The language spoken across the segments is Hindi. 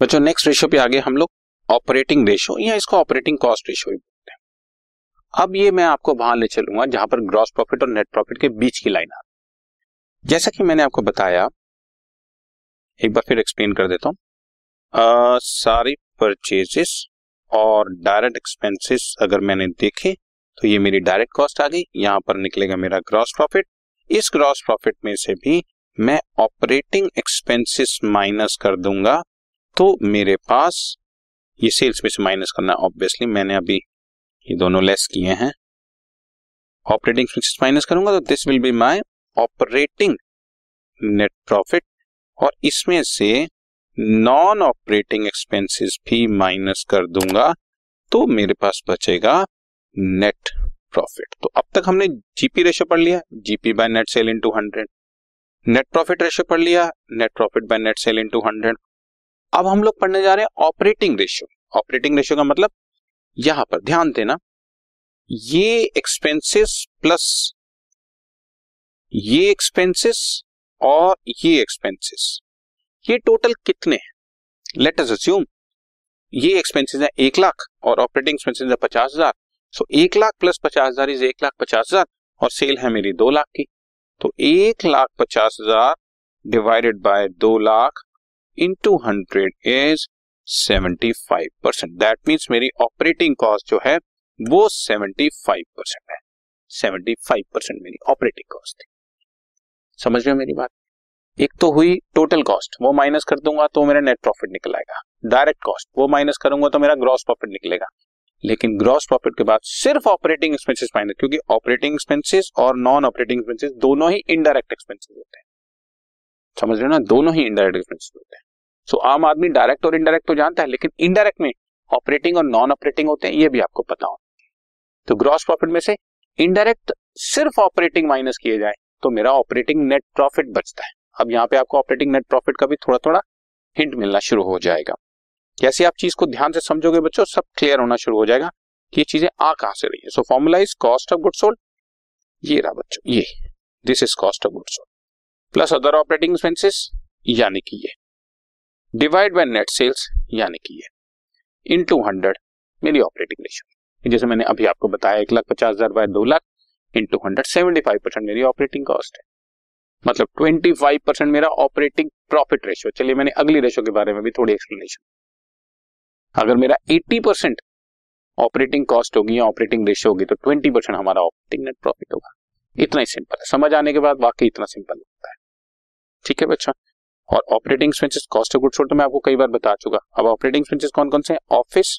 बच्चों नेक्स्ट रेशियो पे आगे हम लोग ऑपरेटिंग रेशियो या इसको ऑपरेटिंग कॉस्ट रेशियो भी बोलते हैं। अब ये मैं आपको वहाँ ले चलूँगा, जहाँ पर ग्रॉस प्रॉफिट और नेट प्रॉफिट के बीच की लाइन आती जैसा कि मैंने आपको बताया, एक बार फिर एक्सप्लेन कर देता हूँ। सारी परचेजेस और डायरेक्ट एक्सपेंसेस अगर मैंने देखे तो ये मेरी डायरेक्ट कॉस्ट आ गई। यहाँ पर निकलेगा मेरा ग्रॉस प्रॉफिट इस ग्रॉस प्रॉफिट में से भी मैं ऑपरेटिंग एक्सपेंसेस माइनस कर दूँगा। तो मेरे पास ये सेल्स में से माइनस करना ऑब्वियसली मैंने अभी ये दोनों लेस किए हैं। ऑपरेटिंग एक्सपेंसेस माइनस करूँगा तो this will be my operating net profit और इसमें से नॉन ऑपरेटिंग एक्सपेंसेस भी माइनस कर दूँगा तो मेरे पास बचेगा नेट प्रॉफिट तो अब तक हमने जीपी रेशियो पढ़ लिया GP by net sale into hundred net profit ratio पढ़ लिया net profit by net sale into hundred अब हम लोग पढ़ने जा रहे हैं ऑपरेटिंग रेशियो ऑपरेटिंग रेशियो का मतलब यहाँ पर, ध्यान देना, ये एक्सपेंसेस प्लस ये एक्सपेंसेस और ये एक्सपेंसेस ये टोटल कितने हैं? लेट अस अज्यूम ये एक्सपेंसेस है एक लाख और ऑपरेटिंग एक्सपेंसेस है पचास हज़ार। सो एक लाख प्लस पचास हज़ार इज़ एक लाख पचास हज़ार और सेल है मेरी दो लाख की। तो एक लाख पचास हज़ार डिवाइडेड बाय दो lakh into hundred is seventy five percent that means मेरी ऑपरेटिंग कॉस्ट जो है, वो सेवेंटी फाइव परसेंट है। सेवेंटी फाइव परसेंट मेरी ऑपरेटिंग कॉस्ट थी। समझ रहे हो मेरी बात? एक तो हुई टोटल कॉस्ट वो माइनस कर दूँगा तो मेरा नेट प्रॉफिट निकल आएगा डायरेक्ट कॉस्ट वो माइनस करूँगा तो मेरा ग्रॉस प्रॉफिट निकलेगा। लेकिन ग्रॉस प्रॉफिट के बाद सिर्फ़ ऑपरेटिंग एक्सपेंसेस माइनस क्योंकि ऑपरेटिंग एक्सपेंसेस और नॉन ऑपरेटिंग एक्सपेंसेस दोनों ही इनडायरेक्ट एक्सपेंसेस होते हैं। समझ रहे हो ना? दोनों ही इनडायरेक्ट एक्सपेंसेस होते हैं। सो आम आदमी डायरेक्ट और इनडायरेक्ट तो जानता है, लेकिन इनडायरेक्ट में ऑपरेटिंग और नॉन ऑपरेटिंग होते हैं, ये भी आपको पता हो। तो ग्रॉस प्रॉफिट में से इनडायरेक्ट सिर्फ़ ऑपरेटिंग माइनस किए जाए तो मेरा ऑपरेटिंग नेट प्रॉफिट बचता है। अब यहाँ पे आपको ऑपरेटिंग नेट प्रॉफिट का भी थोड़ा थोड़ा हिंट मिलना शुरू हो जाएगा। जैसे आप चीज़ को ध्यान से समझोगे बच्चों, सब क्लियर होना शुरू हो जाएगा कि ये चीज़ें आ कहाँ से रही है। So formula is cost of good sold ये रहा बच्चों, ये। This is cost of good sold plus other operating expenses, यानी कि ये। डिवाइड बाय नेट सेल्स यानी कि ये। इन टू हंड्रेड मेरी ऑपरेटिंग रेशियो जैसे मैंने अभी आपको बताया, एक लाख पचास हज़ार बाय दो lakh into hundred seventy five percent मेरी ऑपरेटिंग कॉस्ट है। मतलब ट्वेंटी फाइव परसेंट मेरा ऑपरेटिंग प्रॉफिट रेशियो चलिए मैंने अगली रेशियो के बारे में भी थोड़ी एक्सप्लेनेशन अगर मेरा एट्टी परसेंट ऑपरेटिंग कॉस्ट होगी या ऑपरेटिंग रेशियो होगी तो ट्वेंटी परसेंट हमारा ऑपरेटिंग नेट प्रॉफिट होगा। इतना ही सिंपल है। समझ आने के बाद वाकई इतना सिंपल है। ठीक है बच्चा? और operating expenses cost of goods sold तो मैं आपको कई बार बता चुका। अब ऑपरेटिंग एक्सपेंसेस कौन कौन से office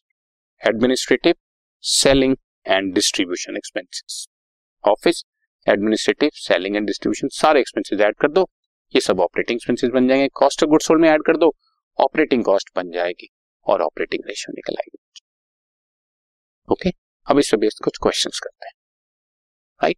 administrative selling and distribution expenses office administrative selling and distribution सारे एक्सपेंसेस ऐड कर दो। ये सब ऑपरेटिंग एक्सपेंसेस बन जाएँगे। कॉस्ट ऑफ़ गुड्स सोल्ड में ऐड कर दो। ऑपरेटिंग कॉस्ट बन जाएगी और ऑपरेटिंग रेशियो निकल आएगी। ओके अब इस पे बेस्ड कुछ क्वेश्चंस करते हैं। Right